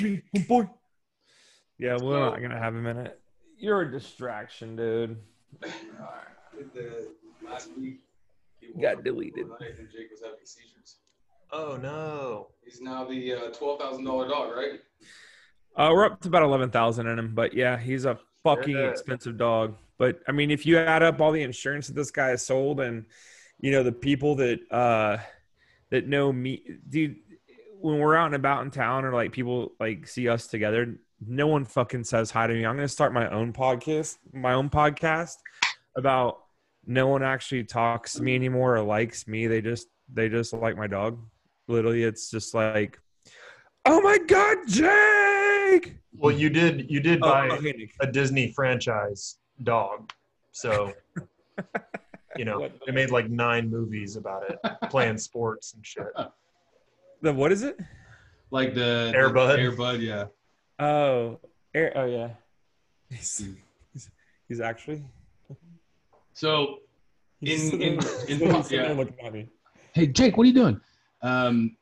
me, oh boy. Yeah, we're not gonna have him in it. You're a distraction, dude. The last week, he Got deleted. and Jake was having seizures. Oh no. He's now the uh, twelve thousand dollar dog, right? Uh, we're up to about eleven thousand in him, but yeah, he's a fucking Yeah. expensive dog. But I mean, if you add up all the insurance that this guy has sold, and you know the people that uh that know me, dude, when we're out and about in town, or like people like see us together, no one fucking says hi to me. I'm gonna start my own podcast, my own podcast about no one actually talks to me anymore or likes me. They just they just like my dog. Literally, it's just like, oh my god, Jake. Well, you did you did Oh, buy okay, a Disney franchise dog, so you know What? they made like nine movies about it, playing sports and shit. The what is it? Like the Air the Bud. Air Bud, yeah. Oh, air, oh yeah. He's, he's, he's actually. So he's In- in- in- he's sitting there yeah. looking at me. Hey Jake, what are you doing? Um,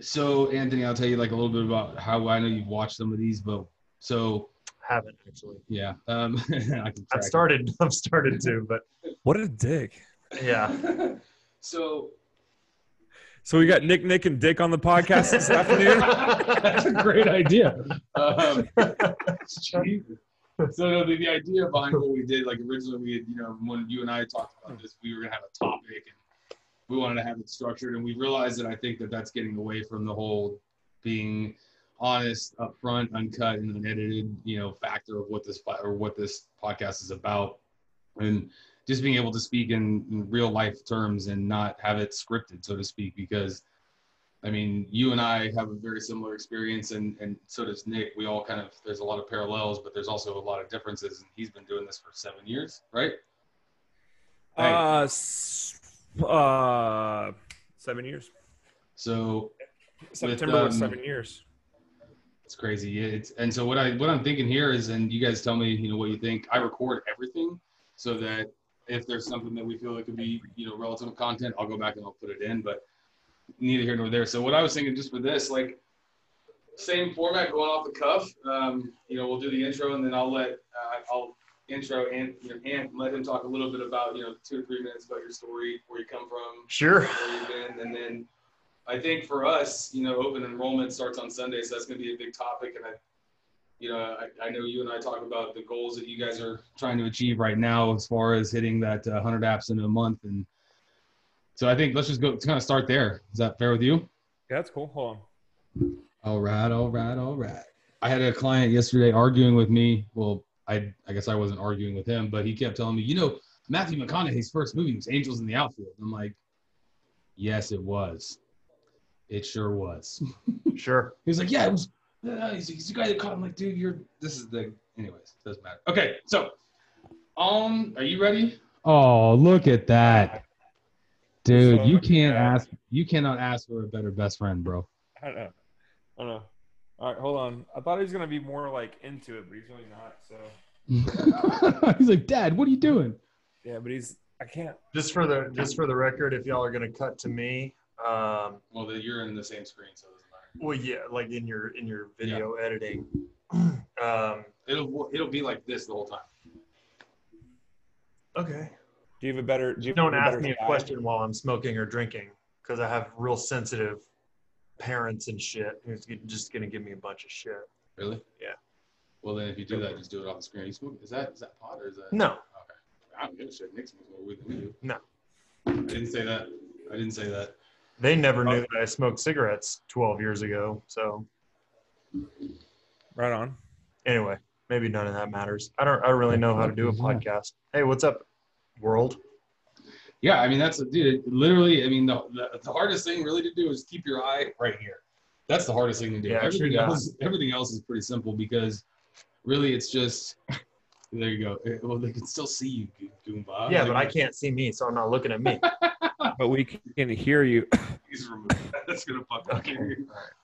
so Anthony, I'll tell you like a little bit about how I know you've watched some of these, but so Haven't actually. yeah, um, I can I've track started. I've started to, but What a dick. yeah. so So we got Nick, Nick, and Dick on the podcast this afternoon. that's a great idea. Um, so the, the idea behind what we did, like originally, we had, you know, when you and I talked about this, we were gonna have a topic and we wanted to have it structured, and we realized that I think that that's getting away from the whole being honest, upfront, uncut, and unedited, you know, factor of what this or what this podcast is about, and just being able to speak in, in real life terms and not have it scripted, so to speak, because. I mean, you and I have a very similar experience, and, and so does Nick. We all kind of, there's a lot of parallels, but there's also a lot of differences. And he's been doing this for seven years, right? Uh, uh, seven years. So September was um, seven years. it's crazy. It's, and so what I, what I'm thinking here is, and you guys tell me, you know, what you think. I record everything so that if there's something that we feel that could be, you know, relative content, I'll go back and I'll put it in, but neither here nor there. So what I was thinking just for this, like same format going off the cuff. Um, you know, we'll do the intro and then I'll let, uh, I'll intro and, you know, and let him talk a little bit about, you know, two or three minutes about your story, where you come from, Sure. where you've been, and then I think for us, you know, open enrollment starts on Sunday, so that's going to be a big topic. And I, you know, I, I know you and I talk about the goals that you guys are trying to achieve right now as far as hitting that uh, 100 apps in a month, and so I think let's just go. Let's kind of start there. Is that fair with you? Yeah, that's cool. Hold on. All right, all right, all right. I had a client yesterday arguing with me. Well, I I guess I wasn't arguing with him, but he kept telling me, you know, Matthew McConaughey's first movie was Angels in the Outfield. I'm like, yes, it was. It sure was. Sure. He was like, yeah, it was. Uh, he's, he's the guy that caught him. Like, dude, you're. This is the. Anyways, doesn't matter. Okay, so, um, are you ready? Oh, look at that, dude! You can't ask. You cannot ask for a better best friend, bro. I don't know. I don't know. All right, hold on. I thought he was gonna be more like into it, but he's really not. So he's like, Dad, what are you doing? yeah, but he's. I can't. Just for the just for the record, if y'all are gonna cut to me, um, Well, you're in the same screen, so it doesn't matter. Well, yeah, like in your in your video editing, um, It'll it'll be like this the whole time. okay. Do you have a better? Do you Don't ask better me a style? question while I'm smoking or drinking because I have real sensitive parents and shit who's just gonna give me a bunch of shit. Really? Yeah. Well, then if you do that, just do it off the screen. You smoke? Is that is that pot or is that? No, Okay. I don't give a shit. Nick smokes more weed than we do. No. I didn't say that. I didn't say that. They never knew that I smoked cigarettes 12 years ago. So Right on. anyway, maybe none of that matters. I don't. I don't really know how to do a podcast. Hey, what's up, world? Yeah, I mean that's dude. Literally, I mean the, the the hardest thing really to do is keep your eye right here. That's the hardest thing to do. Yeah, everything true that. else, everything else is pretty simple because really it's just. There you go. Eh, Well, they can still see you, Go- Goomba. Yeah, but I can't see me, so I'm not looking at me. But we can hear you. Please remove that. That's gonna fuck up here.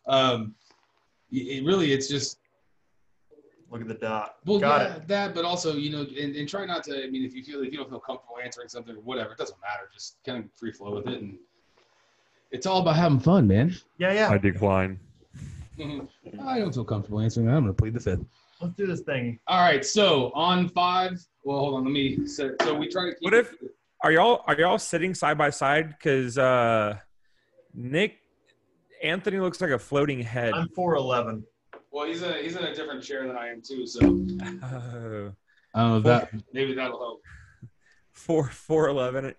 Um, it really, it's just Look at the dot. well, Got yeah, it. that, but also you know, and, and try not to. I mean, if you feel if you don't feel comfortable answering something or whatever, it doesn't matter. Just kind of free flow with it, and it's all about having fun, man. Yeah, yeah. I decline. I don't feel comfortable answering that. I'm going to plead the fifth. Let's do this thing. All right, so on five. Well, hold on. Let me. So, so we try to keep. What if are y'all are y'all sitting side by side? Because uh, Nick Anthony looks like a floating head. I'm 4'11. Well, he's in a, he's in a different chair than I am too, so Oh, I don't know if that. maybe that'll help. four four eleven.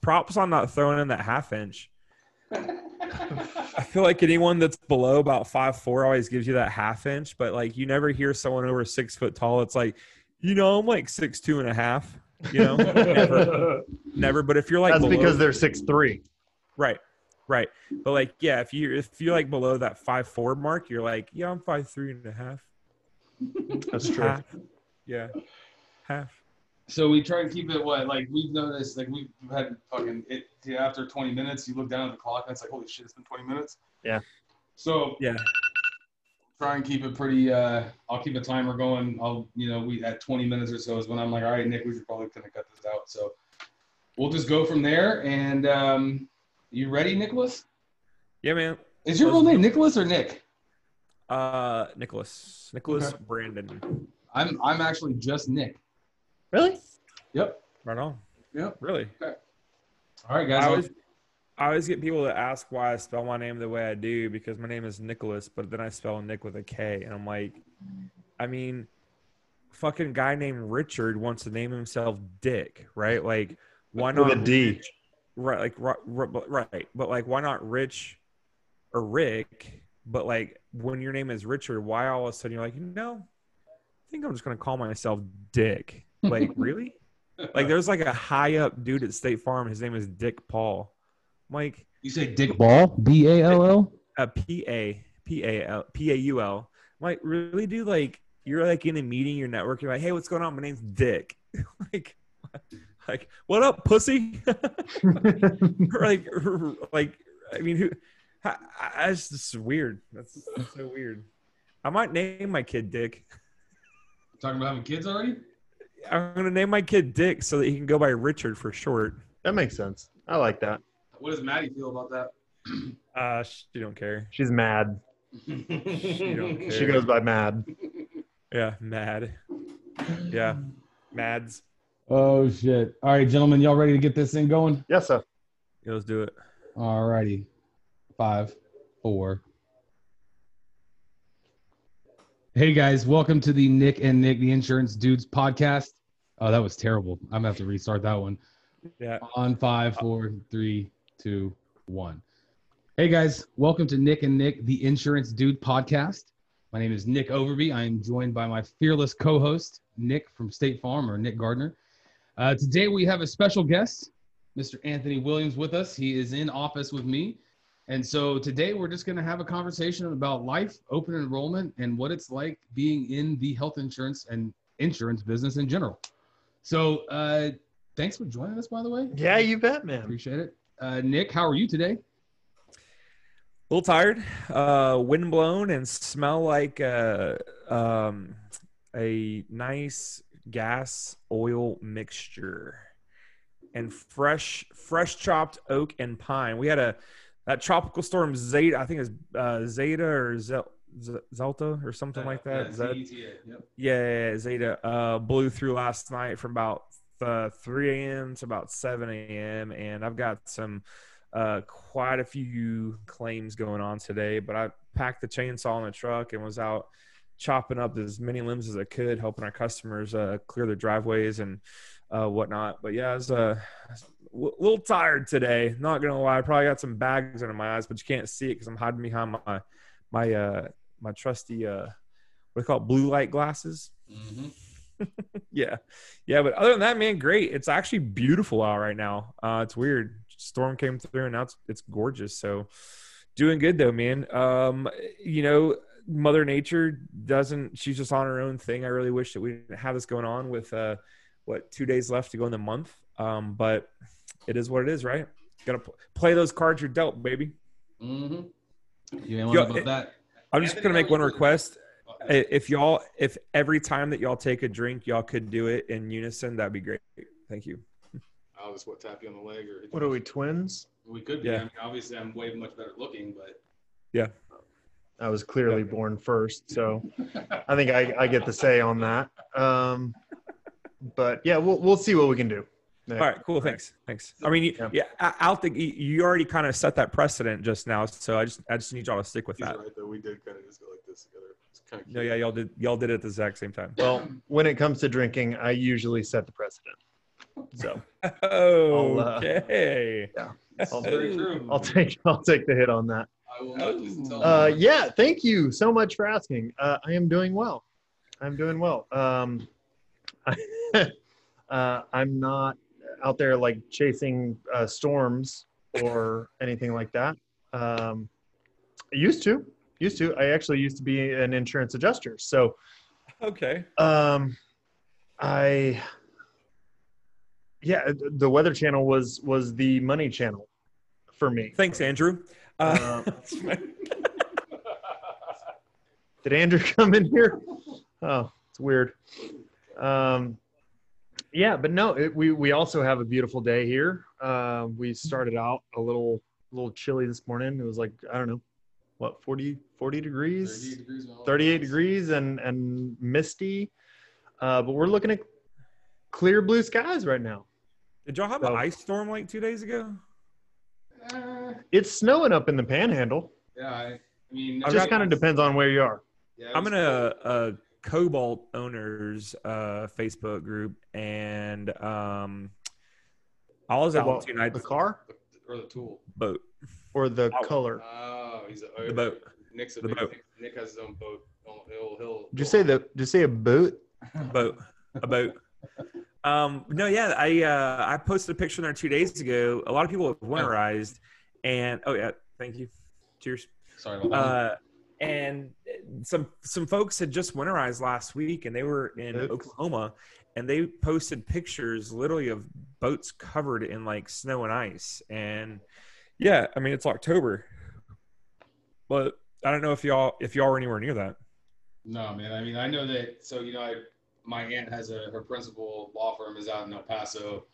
Props on not throwing in that half inch. I feel like anyone that's below about five four always gives you that half inch, but like you never hear someone over six foot tall. It's like, you know, I'm like six two and a half. You know, never, never. But if you're like That's below- because they're six three. right, right. But like, yeah, if you if you're like below that five four mark, you're like, yeah, I'm five three and a half. That's true. Half. Yeah, half. So we try and keep it what like we've noticed like we've had fucking it yeah, after 20 minutes you look down at the clock and it's like holy shit it's been 20 minutes. Yeah. So Yeah. try and keep it pretty. uh I'll keep a timer going. I'll you know we at 20 minutes or so is when I'm like all right Nick we should probably gonna cut this out. So we'll just go from there. And um you ready Nicholas? Yeah, man. Is your real name Nicholas or Nick? Uh, Nicholas, Nicholas Okay. Brandon. I'm I'm actually just Nick. Really? Yep. Right on. Yep. Really. All right guys. I always, I always get people to ask why I spell my name the way I do because my name is Nicholas, but then I spell Nick with a K, and I'm like, I mean, fucking guy named Richard wants to name himself Dick, right? Like, why With not a D. Rich? Right, like right, right, but like, why not Rich or Rick? But like, when your name is Richard, why all of a sudden you're like, no, I think I'm just gonna call myself Dick. Like, really? Like, there's like a high up dude at State Farm. His name is Dick Paul. I'm like, You say Dick Ball? B A L L? uh, P A P A L P A U L. I'm like, really, dude? Like, you're like in a meeting, you're networking, you're like, hey, what's going on? My name's Dick. like, like, what up, pussy? Like, like, I mean, who? I, I, it's just weird. That's, that's so weird. I might name my kid Dick. talking about having kids already. I'm gonna name my kid Dick so that he can go by Richard for short. That makes sense. I like that. What does Maddie feel about that? Uh, she don't care. She's mad. She don't care. She goes by mad. Yeah, mad. Yeah, mads. Oh, shit. All right, gentlemen, y'all ready to get this thing going? Yes, sir. Yeah, let's do it. All righty. Five, four. Hey, guys. Welcome to the Nick and Nick, the Insurance Dudes podcast. Oh, that was terrible. I'm going to have to restart that one. Yeah. On five, four, three, two, one. Hey guys, welcome to Nick and Nick, the Insurance Dude podcast. My name is Nick Overby. I am joined by my fearless co-host Nick from State Farm or Nick Gardner. Uh, today we have a special guest, Mr. Anthony Williams, with us. He is in office with me, and so today we're just going to have a conversation about life, open enrollment, and what it's like being in the health insurance and insurance business in general. So, uh, thanks for joining us, by the way. Yeah, you bet, man. Appreciate it. Uh, Nick, how are you today? A little tired, uh, wind blown, and smell like uh, um, a nice gas oil mixture, and fresh fresh chopped oak and pine. We had a that tropical storm Zeta, I think it's uh, Zeta or Zel- Z- Zelta or something like that. Yeah, yep. yeah, yeah, yeah, Zeta uh, blew through last night from about uh, 3 a.m. to about 7 a.m. And I've got some uh, quite a few claims going on today. But I packed the chainsaw in the truck and was out chopping up as many limbs as I could, helping our customers uh, clear their driveways and uh, whatnot. But yeah, I was uh, a little tired today. Not gonna lie, I probably got some bags under my eyes, but you can't see it because I'm hiding behind my my uh, my trusty uh, what do they call it, blue light glasses. Mhm. Yeah, yeah. But other than that, man, great. It's actually beautiful out right now. Uh, it's weird. Storm came through, and now it's it's gorgeous. So, doing good though, man. Um, you know, Mother Nature doesn't. She's just on her own thing. I really wish that we didn't have this going on with uh, what two days left to go in the month. Um, but it is what it is, right? Got to pl- play those cards you're dealt, baby. Mhm. You ain't Yo, about it- that. I'm just gonna make one request. I- If y'all, if every time that y'all take a drink, y'all could do it in unison, that'd be great. Thank you. I'll just what tap you on the leg or What are we, twins? We could be. Yeah. I mean, obviously, I'm way much better looking, but Yeah. I was clearly born first, so I think I, I get the say on that. Um, but yeah, we'll we'll see what we can do. All right, cool. Thanks, thanks. I mean, Yeah. yeah, I, I don't think you, you already kind of set that precedent just now, so I just I just need y'all to stick with He's that. right though. We did kind of just go like this together. It's kind of No, yeah, y'all did y'all did it at the exact same time. Well, when it comes to drinking, I usually set the precedent. So Oh, uh, okay. I'll, very true. I'll take I'll take the hit on that. I will not listen to Uh, yeah, thank you so much for asking. Uh, I am doing well. I'm doing well. Um, uh, I'm not out there like chasing uh, storms or anything like that. Um, I used to, used to. I actually used to be an insurance adjuster. So Okay. um, I, yeah, the Weather Channel was was the money channel for me. Thanks, Andrew. Uh, Did Andrew come in here? Oh, it's weird. Um, yeah, but no, it, we we also have a beautiful day here. Uh, we started out a little little chilly this morning. It was like I don't know, what 40 40 degrees, 38 degrees. and 38 degrees, and and misty. Uh, but we're looking at clear blue skies right now. Did y'all have So- an ice storm like two days ago? Uh, It's snowing up in the Panhandle. yeah, I, I mean, It just kind of depends on where you are. Yeah, I'm in a, a Cobalt owners uh, Facebook group, and um, I was out Well, two nights. the car or the tool. boat, or the Oh. color. Oh, he's a, the boat. Nick's a The big, boat. Nick, Nick has his own boat. He'll, he'll, he'll, Did you say the? Did you say a boot? boat, a boat. Um, no, yeah, I uh, I posted a picture there two days ago. A lot of people have winterized, and oh yeah, thank you. Cheers. Sorry about that. Uh, and some some folks had just winterized last week, and they were in Oops. Oklahoma, and they posted pictures literally of boats covered in like snow and ice. And yeah, I mean it's October, but I don't know if y'all if y'all were anywhere near that. No, man. I mean, I know that. So you know, I my aunt has a her principal law firm is out in El Paso,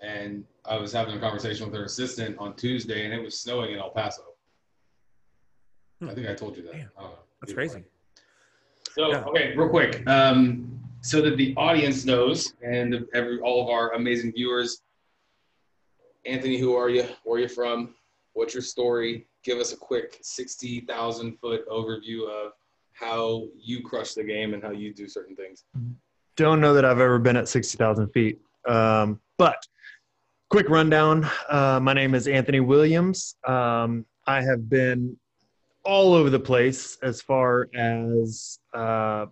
and I was having a conversation with her assistant on Tuesday, and it was snowing in El Paso. Hmm. I think I told you that. Damn. I don't know. That's Either crazy. way. So Yeah. okay, real quick, um, so that the audience knows and every all of our amazing viewers. Anthony, who are you? Where are you from? What's your story? Give us a quick sixty thousand foot overview of how you crush the game and how you do certain things. Don't know that I've ever been at 60,000 feet. Um, but quick rundown. Uh, my name is Anthony Williams. Um, I have been all over the place as far as uh,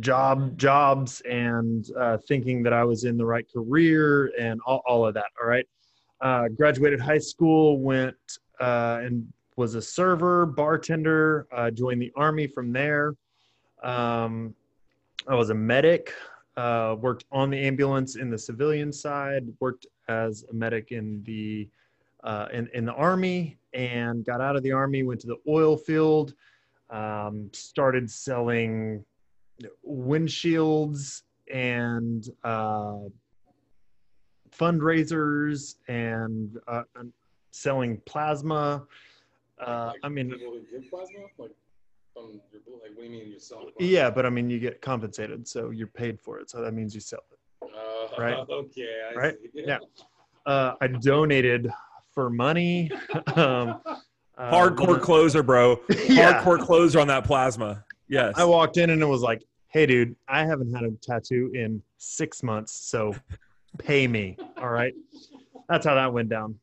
job jobs and uh, thinking that I was in the right career and all, all of that. All right. Uh, graduated high school, went uh, and was a server, bartender, joined the army from there. Um, I was a medic, uh, worked on the ambulance in the civilian side, worked as a medic in the uh, in, in the army, and got out of the army, went to the oil field, um, started selling windshields and uh, fundraisers and, uh, and selling plasma. Uh, I mean, plasma, like from your blood, like what do you mean you're selling? yeah, but I mean, you get compensated, so you're paid for it. So that means you sell it. Uh, Right. Okay. I Right. see. Yeah. Uh, I donated for money. um, uh, Hardcore closer, bro. Yeah. Hardcore closer on that plasma. Yes. I walked in and it was like, "Hey, dude, I haven't had a tattoo in six months, so pay me." All right, that's how that went down.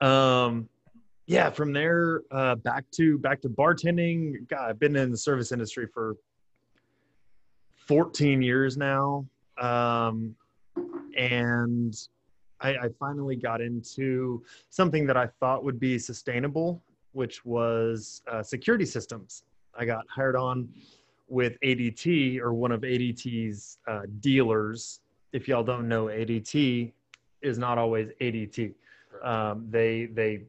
Um, yeah, from there uh, back to back to bartending. God, I've been in the service industry for 14 years now, um, and I, I finally got into something that I thought would be sustainable, which was uh, security systems. I got hired on with ADT or one of ADT's uh, dealers. If y'all don't know, ADT is not always ADT. Um, they they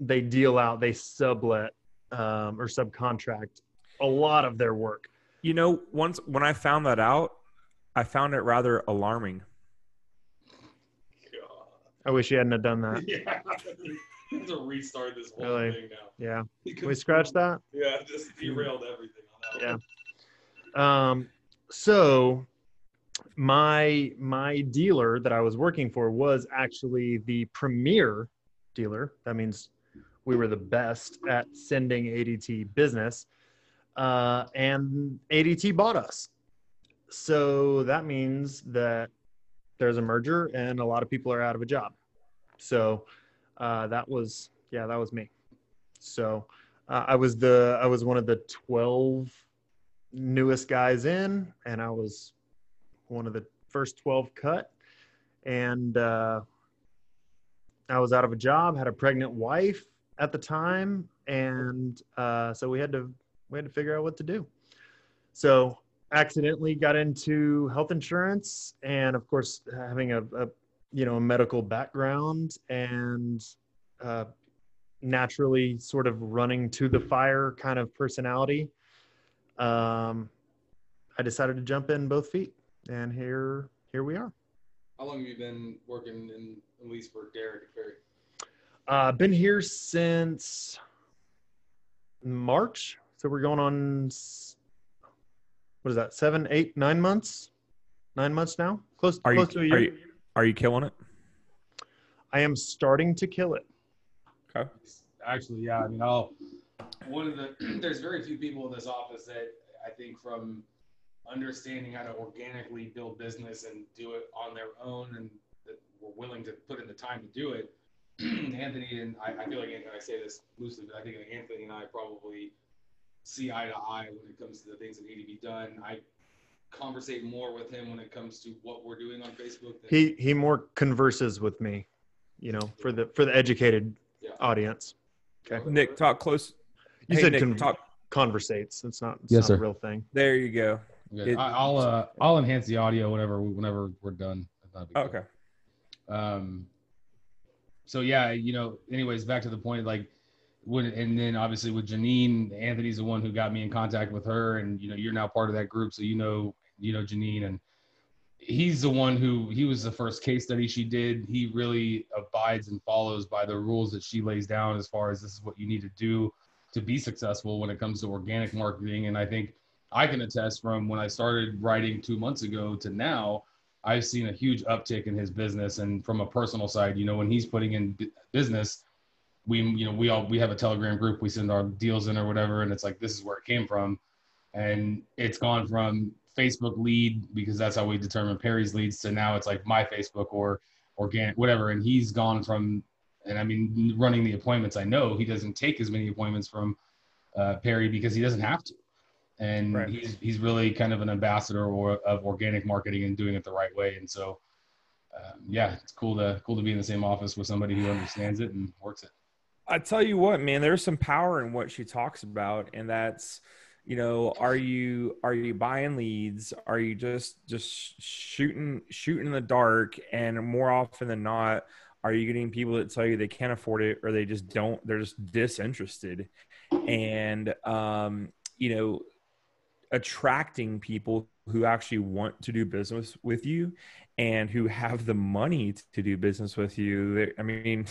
they deal out, they sublet um, or subcontract a lot of their work. You know, once when I found that out, I found it rather alarming. I wish you hadn't have done that. Yeah. to restart this whole Really? thing now. Yeah. Can we scratch that? Yeah, just derailed everything on that. Yeah. one. Um, so my my dealer that I was working for was actually the premier dealer. That means we were the best at sending ADT business, uh, and ADT bought us. So that means that there's a merger and a lot of people are out of a job. So uh, that was yeah, that was me. So uh, I was the I was one of the twelve newest guys in, and I was one of the first 12 cut. And uh, I was out of a job, had a pregnant wife at the time, and uh, so we had to we had to figure out what to do. So accidentally got into health insurance, and of course having a, a you know a medical background and uh, naturally sort of running to the fire kind of personality um, I decided to jump in both feet, and here here we are. How long have you been working in for Derek? Uh, been here since March, so we're going on what is that? Seven, eight, nine months? Nine months now? Close, Are you, to a year. are you are you killing it? I am starting to kill it. Okay. Actually, yeah. I mean, I'll. One of the there's very few people in this office that I think from understanding how to organically build business and do it on their own and that were willing to put in the time to do it. Anthony and I, I feel like Anthony, I say this loosely, but I think Anthony and I probably see eye to eye when it comes to the things that need to be done. I conversate more with him when it comes to what we're doing on Facebook. Than, He he more converses with me, you know, for the for the educated Yeah. audience. Okay. Nick, talk close. You Hey, said Nick, con- talk. conversates. It's not. It's Yes, not sir. a real thing. There you go. Okay. It- I, I'll uh, I'll enhance the audio whenever whenever we're done. That's not a big deal. Okay. Um, so yeah, you know. Anyways, back to the point. Like, when and then obviously with Janine, Anthony's the one who got me in contact with her, and you know you're now part of that group, so you know you know Janine, and he's the one who he was the first case study she did. He really abides and follows by the rules that she lays down as far as this is what you need to do to be successful when it comes to organic marketing, and I think. I can attest from when I started writing two months ago to now, I've seen a huge uptick in his business. And from a personal side, you know, when he's putting in bu- business, we, you know, we all, we have a telegram group, we send our deals in or whatever. And it's like, this is where it came from. And it's gone from Facebook lead because that's how we determine Perry's leads to now it's like my Facebook or organic, whatever. And he's gone from, and I mean, running the appointments, I know he doesn't take as many appointments from uh, Perry because he doesn't have to and Right. he's he's really kind of an ambassador or, of organic marketing and doing it the right way. And so, um, yeah, it's cool to cool to be in the same office with somebody who understands it and works it. I tell you what, man, there's some power in what she talks about, and that's, you know, are you are you buying leads? Are you just just shooting shooting in the dark? And more often than not, are you getting people that tell you they can't afford it or they just don't? They're just disinterested, and um, you know, attracting people who actually want to do business with you and who have the money to do business with you. I mean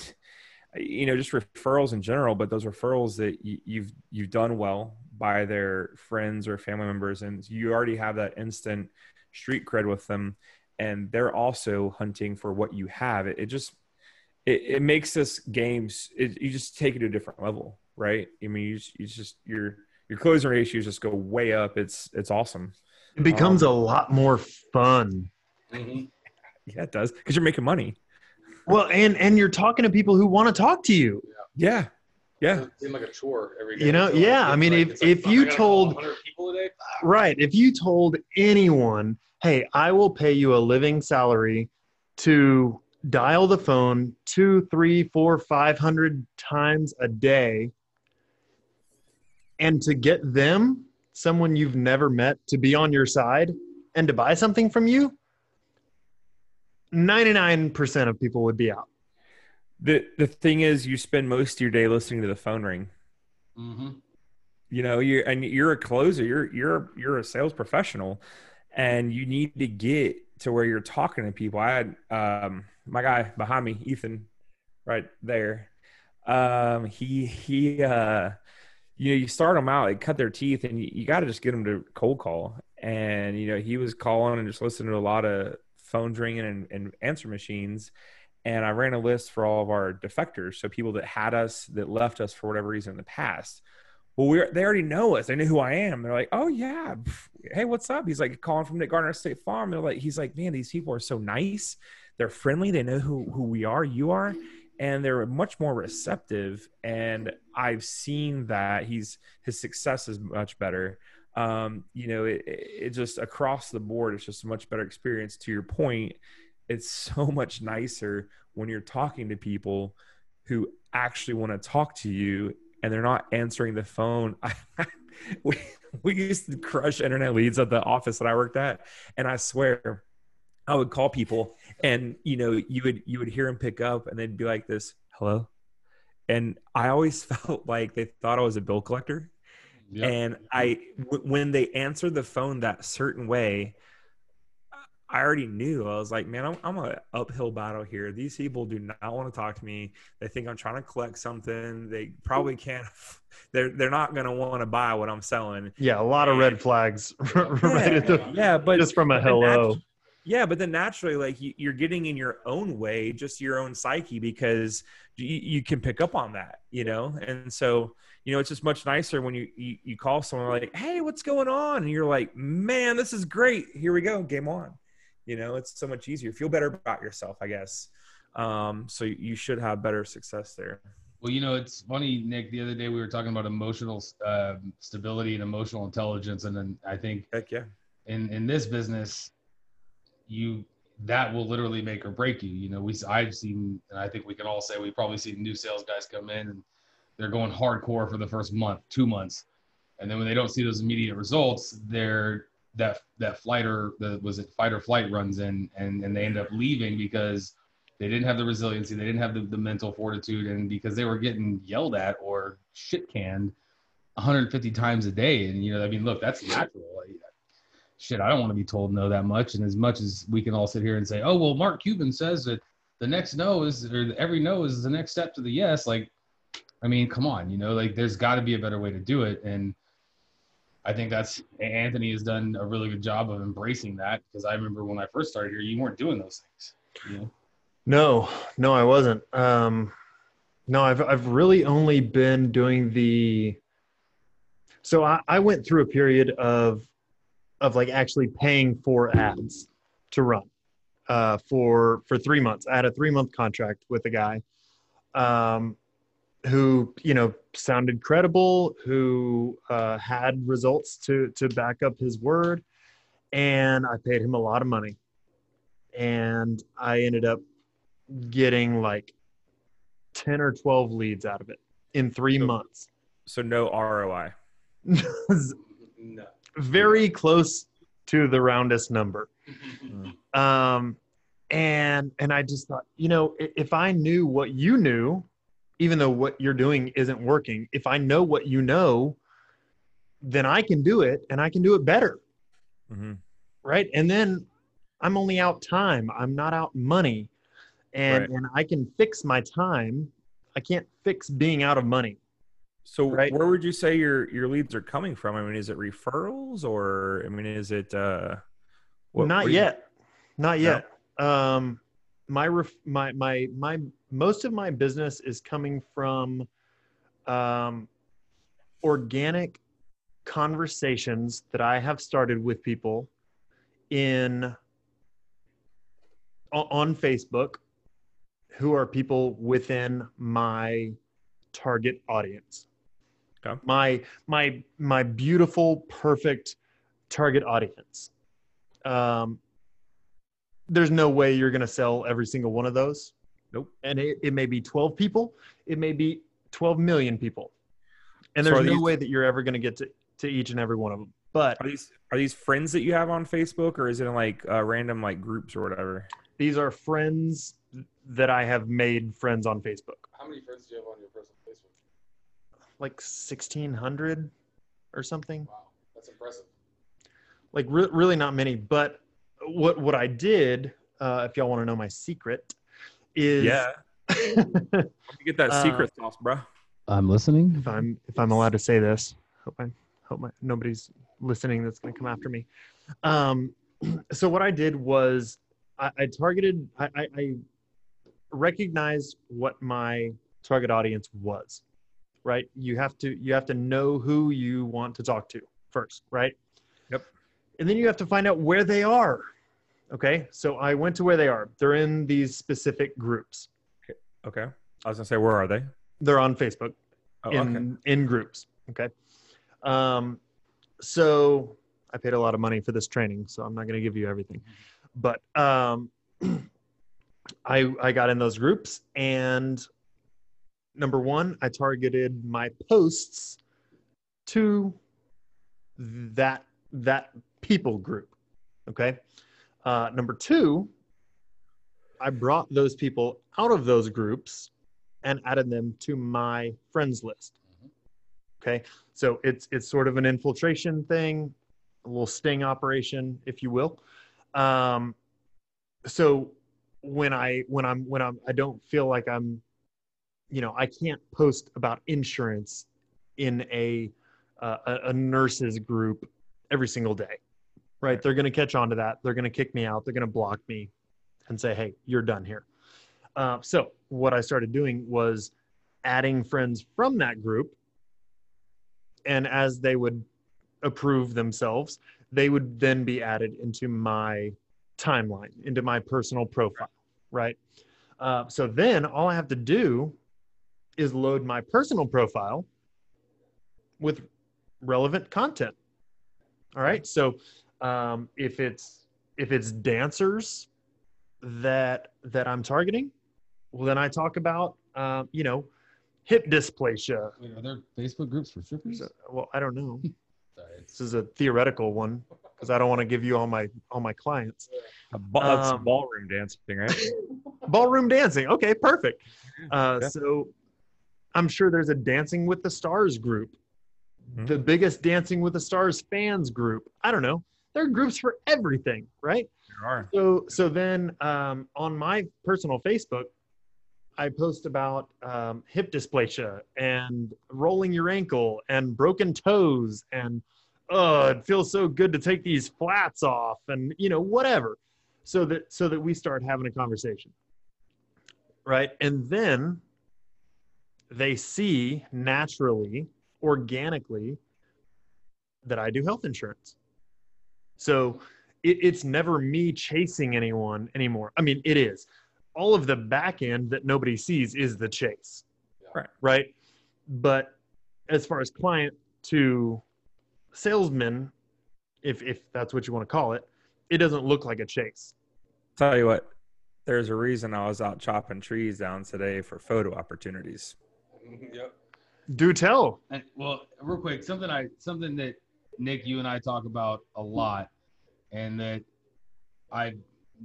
you know just referrals in general but those referrals that you've you've done well by their friends or family members and you already have that instant street cred with them and they're also hunting for what you have it, it just it, it makes this games it, you just take it to a different level right i mean you just, you just your your closing ratios just go way up it's it's awesome It becomes Um, a lot more fun. yeah it does because you're making money Well, and and you're talking to people who want to talk to you. yeah yeah It seemed like a chore every day. You know, So, yeah, I mean, like- if- like, if you I gotta call told- people a day, Right. If you told anyone, hey, I will pay you a living salary to dial the phone two, three, four, five hundred times a day and to get them, someone you've never met, to be on your side and to buy something from you, 99% of people would be out. the the thing is you spend most of your day listening to the phone ring Mm-hmm. you know you're and you're a closer you're you're you're a sales professional and you need to get to where you're talking to people i had um my guy behind me ethan right there Um, he he uh, you know, you start them out, they cut their teeth, and you, you got to just get them to cold call. And you know, he was calling and just listening to a lot of phones ringing and, and answer machines. And I ran a list for all of our defectors, so people that had us that left us for whatever reason in the past. Well, we they already know us. They know who I am. They're like, "Oh yeah, hey, what's up?" He's like calling from Nick Gardner State Farm. They're like, he's like, "Man, these people are so nice. They're friendly. They know who who we are. You are." And they're much more receptive and i've seen that he's his success is much better. Um, you know it, it just across the board it's just a much better experience. To your point it's so much nicer when you're talking to people who actually want to talk to you and they're not answering the phone. We, we used to crush internet leads at the office that i worked at and i swear I would call people and you know you would you would hear them pick up and they'd be like this hello? And I always felt like they thought I was a bill collector. Yep. and I w- when they answered the phone that certain way I already knew. I was like man I'm, I'm an uphill battle here. These people do not want to talk to me. They think I'm trying to collect something. They probably can't they're they're not going to want to buy what I'm selling. Yeah a lot of red flags right yeah, the, yeah but just from a hello yeah, but then naturally, like you, are getting in your own way, just your own psyche, because you, you, can pick up on that, you know. And so, you know, it's just much nicer when you, you you call someone like, "Hey, what's going on?" And you're like, "Man, this is great. Here we go, game on." You know, it's so much easier. Feel better about yourself, I guess. Um, so you should have better success there. Well, you know, it's funny, Nick. The other day we were talking about emotional uh, stability and emotional intelligence, and then I think, heck yeah, in in this business, you that will literally make or break you. You know, we I've seen, and I think we can all say we probably see new sales guys come in and they're going hardcore for the first month, two months, and then when they don't see those immediate results, they're that that flight or the was it fight or flight runs in, and and they end up leaving because they didn't have the resiliency, they didn't have the, the mental fortitude, and because they were getting yelled at or shit canned 150 times a day, and you know, I mean, look, that's natural shit, I don't want to be told no that much. And as much as we can all sit here and say, oh, well, Mark Cuban says that the next no is, or every no is the next step to the yes. Like, I mean, come on, you know, like there's got to be a better way to do it. And I think that's Anthony has done a really good job of embracing that because I remember when I first started here, you weren't doing those things. You know? No, no, I wasn't. Um, no, I've I've really only been doing the. So I, I went through a period of of like actually paying for ads to run uh, for for three months. I had a three month contract with a guy um, who you know sounded credible, who uh, had results to to back up his word, and I paid him a lot of money, and I ended up getting like ten or twelve leads out of it in three so, months. So no ROI. no very close to the roundest number. Mm-hmm. Um, and and I just thought, you know, if I knew what you knew, even though what you're doing isn't working, if I know what you know, then I can do it and I can do it better. Mm-hmm. Right. And then I'm only out time. I'm not out money. And right. and I can fix my time. I can't fix being out of money. So right? where would you say your your leads are coming from? I mean, is it referrals or I mean, is it uh what, not yet. Not yet. No? Um my ref, my my my most of my business is coming from um organic conversations that I have started with people in on Facebook who are people within my target audience. Okay. My my my beautiful, perfect target audience. Um, there's no way you're going to sell every single one of those. Nope. And it, it may be 12 people. It may be 12 million people. And there's so no these, way that you're ever going to get to, to each and every one of them. But are these are these friends that you have on Facebook, or is it in like uh, random like groups or whatever? These are friends that I have made friends on Facebook. How many friends do you have on your personal Facebook? Like 1600 or something. Wow, that's impressive. Like re- really not many, but what what I did, uh, if y'all want to know my secret, is yeah, get that Uh, secret sauce, bro. I'm listening. if I'm if I'm allowed to say this. Hope I hope my, nobody's listening that's going to come after me. Um, so what I did was I, I targeted. I, I, I recognized what my target audience was. Right. You have to you have to know who you want to talk to first. Right. Yep. And then you have to find out where they are. Okay. So I went to where they are. They're in these specific groups. Okay. I was gonna say, where are they? They're on Facebook. Oh, in okay. in groups. Okay. Um, so I paid a lot of money for this training, so I'm not going to give you everything, but um, I I got in those groups, and number one, I targeted my posts to that that people group. Okay. Uh, number two, I brought those people out of those groups and added them to my friends list. Okay, so it's it's sort of an infiltration thing, a little sting operation, if you will. Um, so when I when I'm when I'm I don't feel like I'm, you know, I can't post about insurance in a uh, a, a nurses group every single day, right? They're going to catch on to that. They're going to kick me out. They're going to block me, and say, "Hey, you're done here." Uh, so what I started doing was adding friends from that group, and as they would approve themselves, they would then be added into my timeline, into my personal profile, right? Uh, so then all I have to do is load my personal profile with relevant content. All right. So um, if it's if it's dancers that that I'm targeting, well, then I talk about um, you know hip dysplasia. Wait, are there Facebook groups for strippers? Well, I don't know. This is a theoretical one because I don't want to give you all my all my clients. A that's Um, ballroom dancing, right? Ballroom dancing. Okay, perfect. Uh, Yeah. So I'm sure there's a Dancing with the Stars group, Mhm. the biggest Dancing with the Stars fans group. I don't know. There are groups for everything, right? There are. So so then um, on my personal Facebook, I post about um, hip dysplasia and rolling your ankle and broken toes and oh, it feels so good to take these flats off and you know whatever, so that so that we start having a conversation, right? And then they see naturally, organically, that I do health insurance. So it, it's never me chasing anyone anymore. I mean, it is. All of the back end that nobody sees is the chase. Right. Right. But as far as client to salesman, if if that's what you want to call it, it doesn't look like a chase. Tell you what, there's a reason I was out chopping trees down today for photo opportunities. Yep. Do tell. And, well, real quick, something I something that Nick, you and I talk about a lot, and that I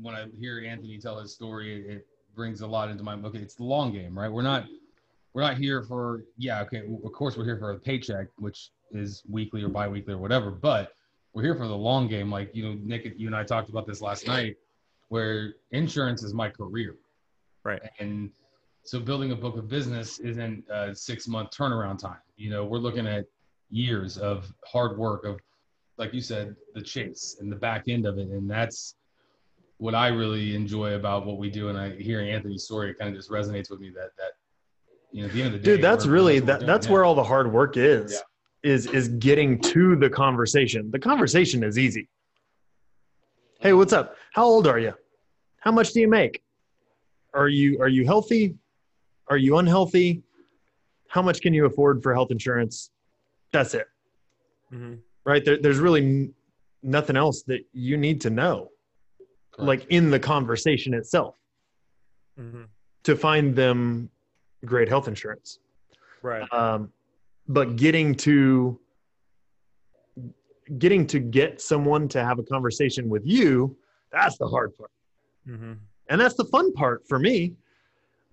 when I hear Anthony tell his story, it, it brings a lot into my okay. It's the long game, right? We're not we're not here for yeah, okay. Of course, we're here for a paycheck, which is weekly or biweekly or whatever, but we're here for the long game. Like you know, Nick, you and I talked about this last night, where insurance is my career, Right. and so building a book of business isn't a six month turnaround time. You know, we're looking at years of hard work of, like you said, the chase and the back end of it. And that's what I really enjoy about what we do. And I hearing Anthony's story, it kind of just resonates with me that, that, you know, at the end of the day, Dude, that's really that, that's yeah. where all the hard work is. Yeah. Is is getting to the conversation. The conversation is easy. Hey, what's up? How old are you? How much do you make? Are you are you healthy? Are you unhealthy? How much can you afford for health insurance? That's it. Mm-hmm. Right? There, there's really nothing else that you need to know Correct. like in the conversation itself Mm-hmm. to find them great health insurance. Right. um, but getting to getting to get someone to have a conversation with you that's the hard part Mm-hmm. and that's the fun part for me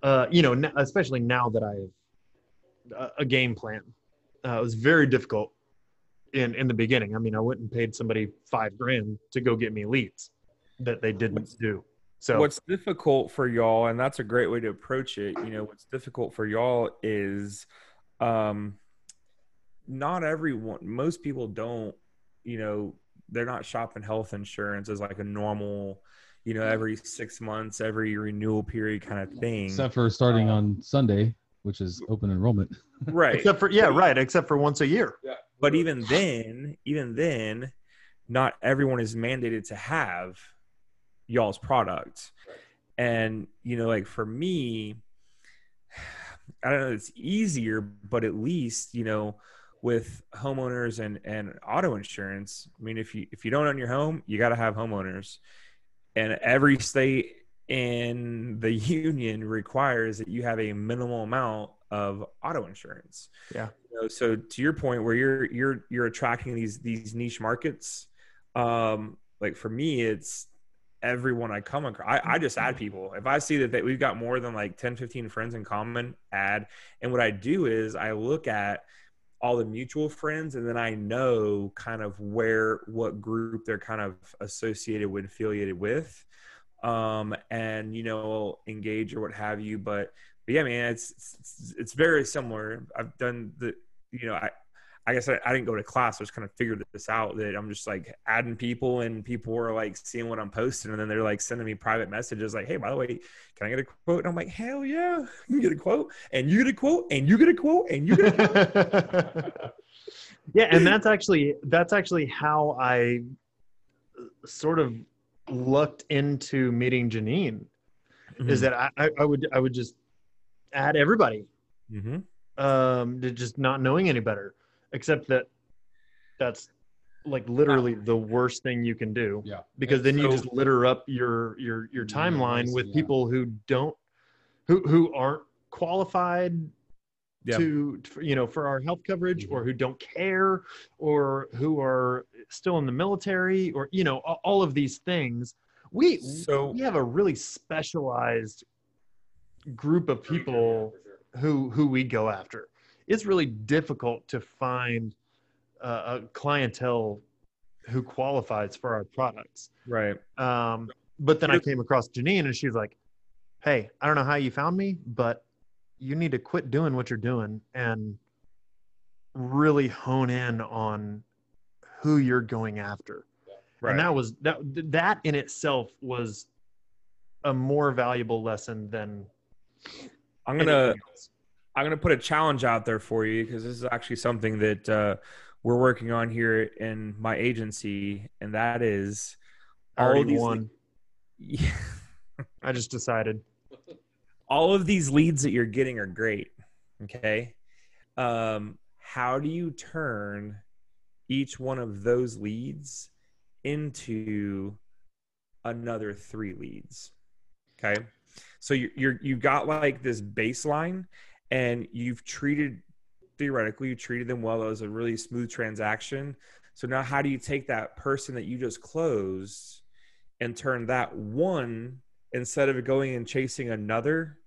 uh, you know especially now that i have a, a game plan uh, it was very difficult in in the beginning i mean i went and paid somebody five grand to go get me leads that they didn't do So what's difficult for y'all, and that's a great way to approach it. You know, what's difficult for y'all is, um, not everyone. Most people don't. You know, they're not shopping health insurance as like a normal, you know, every six months, every renewal period kind of thing. Except for starting Uh, on Sunday, which is open enrollment. right. except for yeah, right, except for once a year. Yeah. but even then, even then, not everyone is mandated to have y'all's product. And you know, like for me, I don't know, it's easier, but at least, you know, with homeowners and and auto insurance, I mean if you if you don't own your home, you gotta have homeowners. And every state in the union requires that you have a minimal amount of auto insurance. Yeah. You know, so to your point where you're you're you're attracting these these niche markets, um, like for me, it's everyone I come across. I, I just add people. If I see that, that we've got more than like 10, 15 friends in common, add. And what I do is I look at all the mutual friends and then I know kind of where what group they're kind of associated with, affiliated with. Um, and you know, engage or what have you. But but yeah, man, it's it's, it's very similar. I've done the you know, I I guess I, I didn't go to class. I just kind of figured this out that I'm just like adding people and people were like seeing what I'm posting and then they're like sending me private messages like, hey, by the way, can I get a quote? And I'm like, hell yeah, you get a quote and you get a quote and you get a quote and you get a quote. yeah, and that's actually that's actually how I sort of looked into meeting Janine. Is that I, I- I would I would just add everybody mm-hmm. um, to just not knowing any better, except that that's like literally the worst thing you can do Yeah. because then you just litter up your your your timeline with yeah. people who don't who who aren't qualified Yeah. to you know for our health coverage Mm-hmm. or who don't care or who are still in the military or you know all of these things we So we have a really specialized group of people who who we go after it's really difficult to find uh, a clientele who qualifies for our products right. um, but then i came across janine and she's like hey i don't know how you found me but you need to quit doing what you're doing and really hone in on who you're going after Right. and that was that that in itself was a more valuable lesson than I'm gonna anything I'm gonna put a challenge out there for you because this is actually something that uh, we're working on here in my agency, and that is all these won. I just decided all of these leads that you're getting are great. Okay. Um, how do you turn each one of those leads into another three leads? Okay. So you're, you're you've got like this baseline and you've treated theoretically you treated them well. It was a really smooth transaction. So now how do you take that person that you just closed and turn that one instead of going and chasing another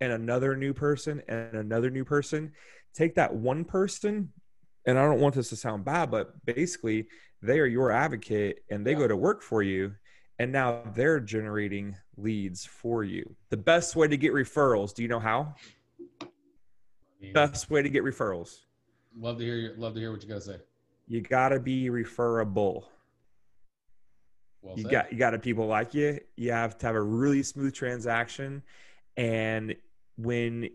and another new person and another new person, take that one person. And I don't want this to sound bad, but basically, they are your advocate and they Yeah. go to work for you. And now they're generating leads for you. The best way to get referrals, do you know how? Best way to get referrals. love to hear your, love to hear what you gotta say. You got to be referable. Well you got you got to people like you. You have to have a really smooth transaction. And when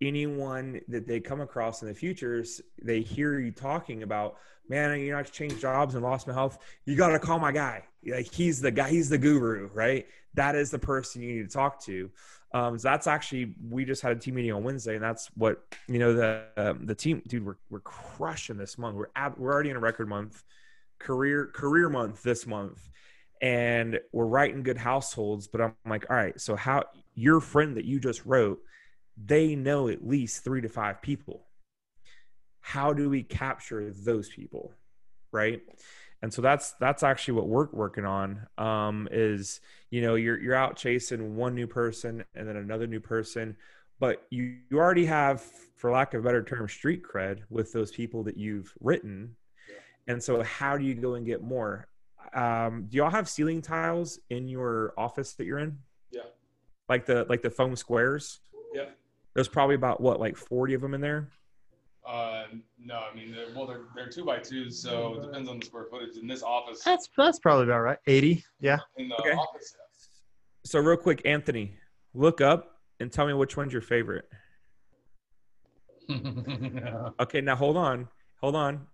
anyone that they come across in the futures they hear you talking about man you know i changed jobs and lost my health. You got to call my guy. Like he's the guy he's the guru right? That is the person you need to talk to um, so that's actually we just had a team meeting on Wednesday, and that's what you know the um, the team, dude. We're we're crushing this month. We're ab- we're already in a record month, career career month this month, and we're writing good households. But I'm like, all right, so how your friend that you just wrote, they know at least three to five people. How do we capture those people, right? And so that's that's actually what we're working on. Um, is you know you're you're out chasing one new person and then another new person, but you you already have, for lack of a better term, street cred with those people that you've written. And so how do you go and get more? um, do y'all have ceiling tiles in your office that you're in? Yeah. Like the like the foam squares. Yeah. There's probably about what like 40 of them in there. Uh, no, I mean, they're, well, they're they're two by twos, so it depends on the square footage. In this office, That's that's probably about right. 80. Yeah. in the Okay. office, So real quick, Anthony, look up and tell me which one's your favorite. Okay, now hold on. Hold on.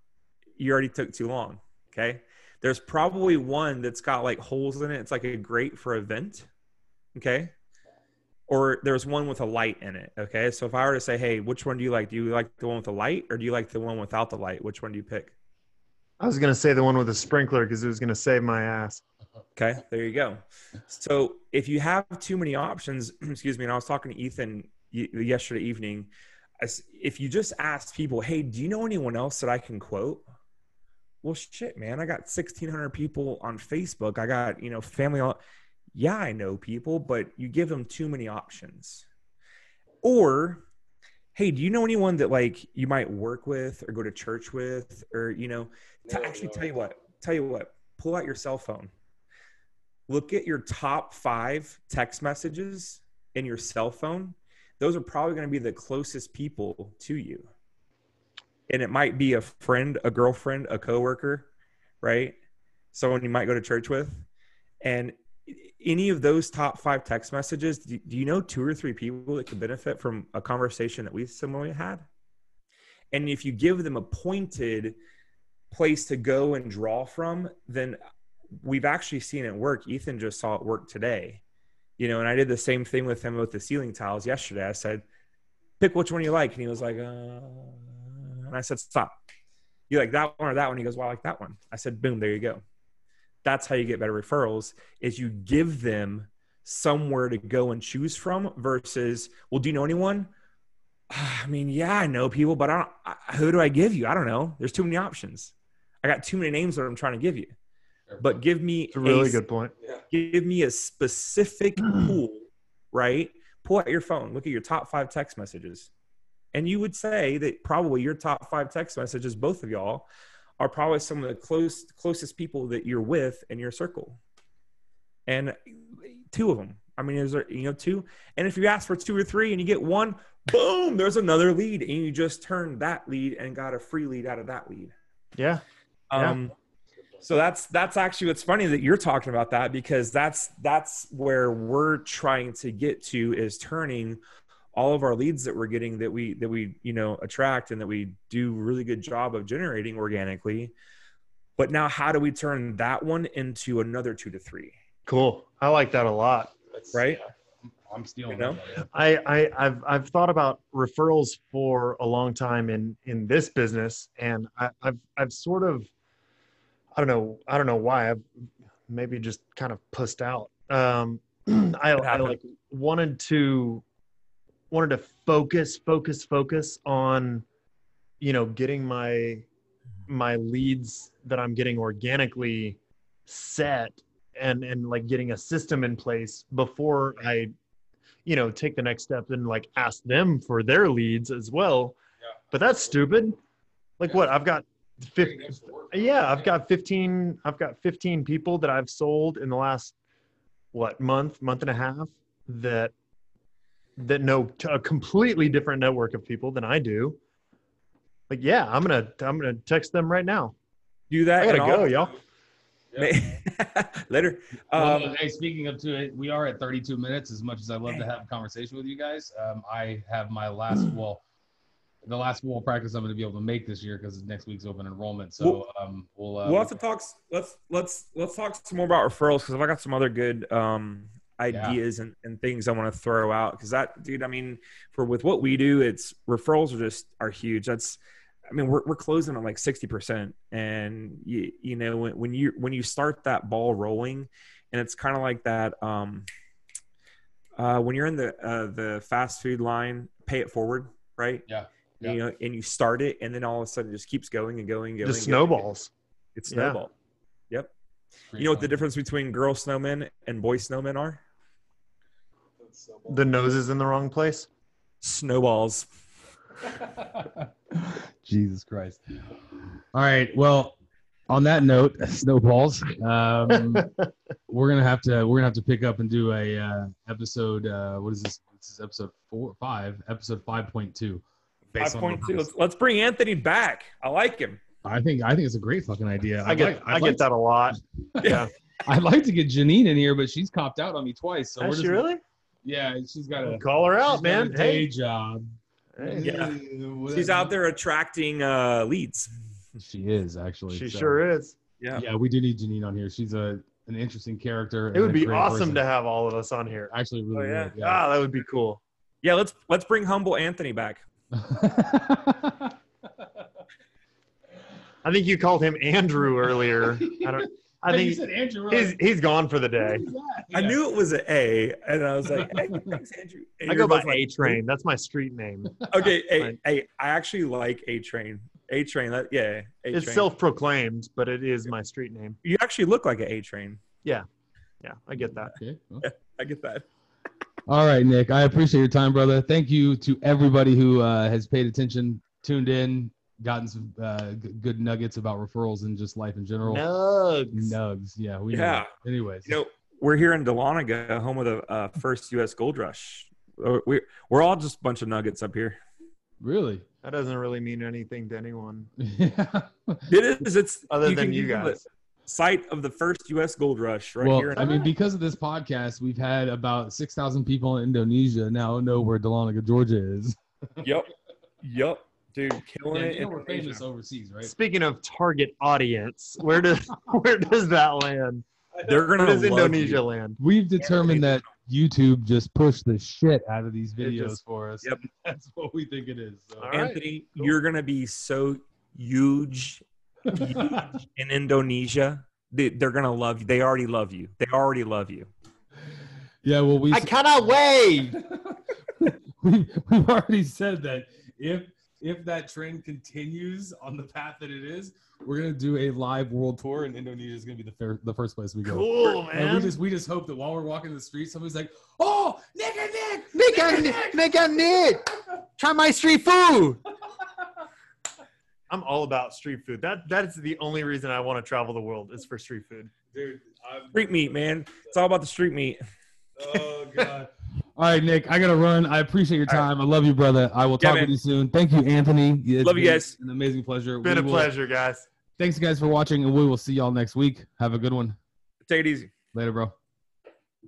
You already took too long. Okay. There's probably one that's got like holes in it. It's like a grate for a vent. Okay. Or there's one with a light in it. Okay. So if I were to say, hey, which one do you like? Do you like the one with the light or do you like the one without the light? Which one do you pick? I was gonna say the one with the sprinkler because it was gonna save my ass. Okay, there you go. So if you have too many options, excuse me, and I was talking to Ethan yesterday evening, if you just ask people, hey, do you know anyone else that I can quote? Well, shit, man, I got 1,600 people on Facebook. I got, you know, family. All- yeah, I know people, but you give them too many options. Or, hey, do you know anyone that like you might work with or go to church with or, you know, to No, actually no. tell you what, tell you what, pull out your cell phone look at your top five text messages in your cell phone. Those are probably going to be the closest people to you. And it might be a friend, a girlfriend, a coworker, right? Someone you might go to church with. And any of those top five text messages, do you know two or three people that could benefit from a conversation that we similarly had? And if you give them a pointed place to go and draw from, then we've actually seen it work. Ethan just saw it work today, you know, and I did the same thing with him with the ceiling tiles yesterday. I said, pick which one you like. And he was like, uh, and I said, stop. You like that one or that one? He goes, well, I like that one. I said, boom, there you go. That's how you get better referrals is you give them somewhere to go and choose from versus, well, do you know anyone? I mean, yeah, I know people, but I don't, I, who do I give you? I don't know. There's too many options. I got too many names that I'm trying to give you but give me It's a really a, good point. give me a specific pool right pull out your phone look at your top five text messages and you would say that probably your top five text messages both of y'all are probably some of the close closest people that you're with in your circle. And two of them. I mean is there you know two? And if you ask for two or three and you get one boom there's another lead. And you just turned that lead and got a free lead out of that lead. Yeah. Yeah. um, so that's that's actually what's funny that you're talking about that because that's that's where we're trying to get to is turning all of our leads that we're getting that we that we you know attract and that we do really good job of generating organically. But now, how do we turn that one into another two to three? Cool. I like that a lot. Right? I'm stealing You know? that. I, I I've I've thought about referrals for a long time in in this business, and I, I've I've sort of I don't know I don't know why I've maybe just kind of pussed out. Um, I, I like wanted to wanted to focus focus focus on you know getting my my leads that I'm getting organically set and and like getting a system in place before I you know take the next step and like ask them for their leads as well. Yeah. but that's stupid. Like what? I've got 50 yeah i've got 15 i've got 15 people that i've sold in the last what month month and a half that that know a completely different network of people than i do like yeah i'm gonna i'm gonna text them right now Do that. i gotta and I'll- go y'all Later. Well, Um, hey, speaking of to it, we are at 32 minutes. As much as I love to have a conversation with you guys, um, I have my last well, the last wall practice I'm going to be able to make this year because next week's open enrollment. So um, we'll. Uh, we'll have to talk. Let's let's let's talk some more about referrals because I got some other good um, ideas and, and things I want to throw out. Because that, dude, I mean, for with what we do, it's referrals are just are huge. That's, I mean, we're we're closing on like sixty percent, and you you know when when you when you start that ball rolling, and it's kind of like that. Um, uh, when you're in the uh, the fast food line, pay it forward, right? Yeah, You know, and you start it, and then all of a sudden, it just keeps going and going and going. just and going. snowballs It's Yeah. snowball. Yep. You know what the difference between girl snowmen and boy snowmen are? The nose is in the wrong place Snowballs. Jesus Christ. All right. Well, on that note, snowballs. Um, we're gonna have to we're gonna have to pick up and do a uh, episode. Uh, what is this? This is episode four, five, episode five point two. Five point two. Let's, let's bring Anthony back. I like him. I think I think it's a great fucking idea. I get like, I I'd get like, that a lot. Yeah. I'd like to get Janine in here, but she's copped out on me twice. So we're Has just, she really? Yeah, she's got a Call her out, man. a day Hey. job. Hey. Yeah. She's out there attracting uh, leads. She is actually. She so- sure is. Yeah. Yeah, we do need Janine on here. She's a an interesting character. It would be awesome to have all of us on here. actually really Oh, yeah. would, Ah, that would be cool. Yeah. Let's let's bring humble Anthony back. I think you called him Andrew earlier. I don't. I you think said Andrew. he's like, he's gone for the day. "Who's that?" I knew it was an A, and I was like, hey, thanks, Andrew. And I go by like, A Train. That's my street name. Okay, A, Fine. A, I actually like A Train. A Train. That yeah. A It's Train. self-proclaimed, but it is my street name. You actually look like an A Train. Yeah, yeah, I get that. Okay. well. I get that. All right, Nick. I appreciate your time, brother. Thank you to everybody who uh, has paid attention, tuned in, gotten some uh, g- good nuggets about referrals and just life in general. Nugs. Nugs. Yeah. We know. Yeah. Anyways. You know, we're here in Dahlonega, home of the uh, first U.S. gold rush. Uh, We're we're all just a bunch of nuggets up here. really? That doesn't really mean anything to anyone yeah. It is. It's other than you Google guys. Site of the first U.S. gold rush right well, here. In I mean, because of this podcast, we've had about 6,000 people in Indonesia now know where Dahlonega, Georgia is. yep. Yep. Dude, killing Yeah, it. you know we're famous overseas, right? Speaking of target audience, where does where does that land? They're Where gonna does Indonesia you. land? We've determined that YouTube just pushed the shit out of these videos just- for us. Yep. That's what we think it is. So. All right. Anthony, cool. you're gonna be so huge, huge in Indonesia. They, they're gonna love you. They already love you. They already love you. Yeah, well, we I cannot wait. we we've already said that if if that trend continues on the path that it is, we're gonna do a live world tour, and Indonesia is gonna be the fir- the first place we go. Cool, And we just we just hope that while we're walking the street, somebody's like, "Oh, Nick and Nick, Nick and Nick, Nick and Nick, try my street food. I'm all about street food. That that is the only reason I want to travel the world is for street food. dude." I'm, Street meat, man. It's all about the street meat. oh god. All right, Nick, I gotta run. I appreciate your All right. time. I love you, brother. I will Yeah, talk man. with you soon. Thank you, Anthony. It's Love you guys. An amazing pleasure. Been We a will- pleasure, guys. Thanks, guys, for watching, and we will see y'all next week. Have a good one. Take it easy. Later, bro.